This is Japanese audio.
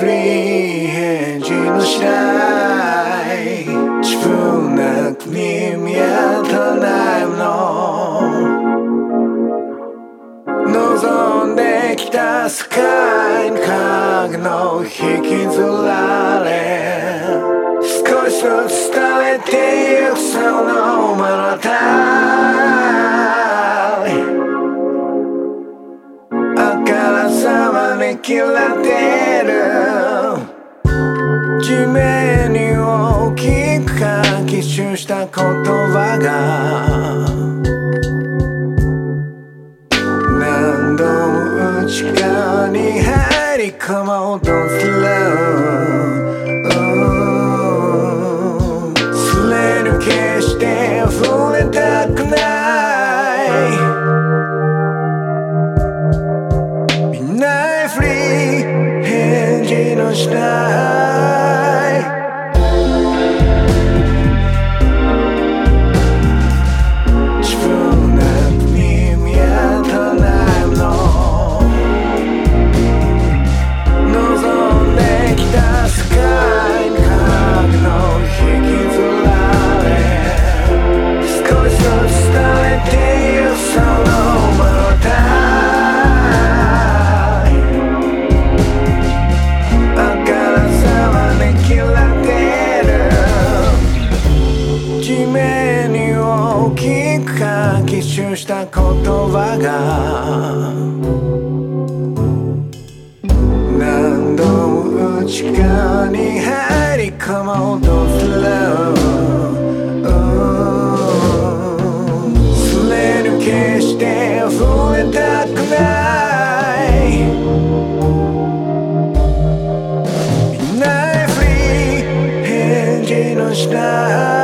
フリー返事のしない自分なくに見当たらないもの望んできた世界の影の引きずられ少しずつ伝えてゆくその物語あ切れる。地面に大きく書き記した言葉が。何度も内側に入り込もうとする。うん。すれる決して触れたくない。返書き記した言葉が何度も内側に入り込もうとする。うん。すれる決して触れたくない。見ないふり返事のしない。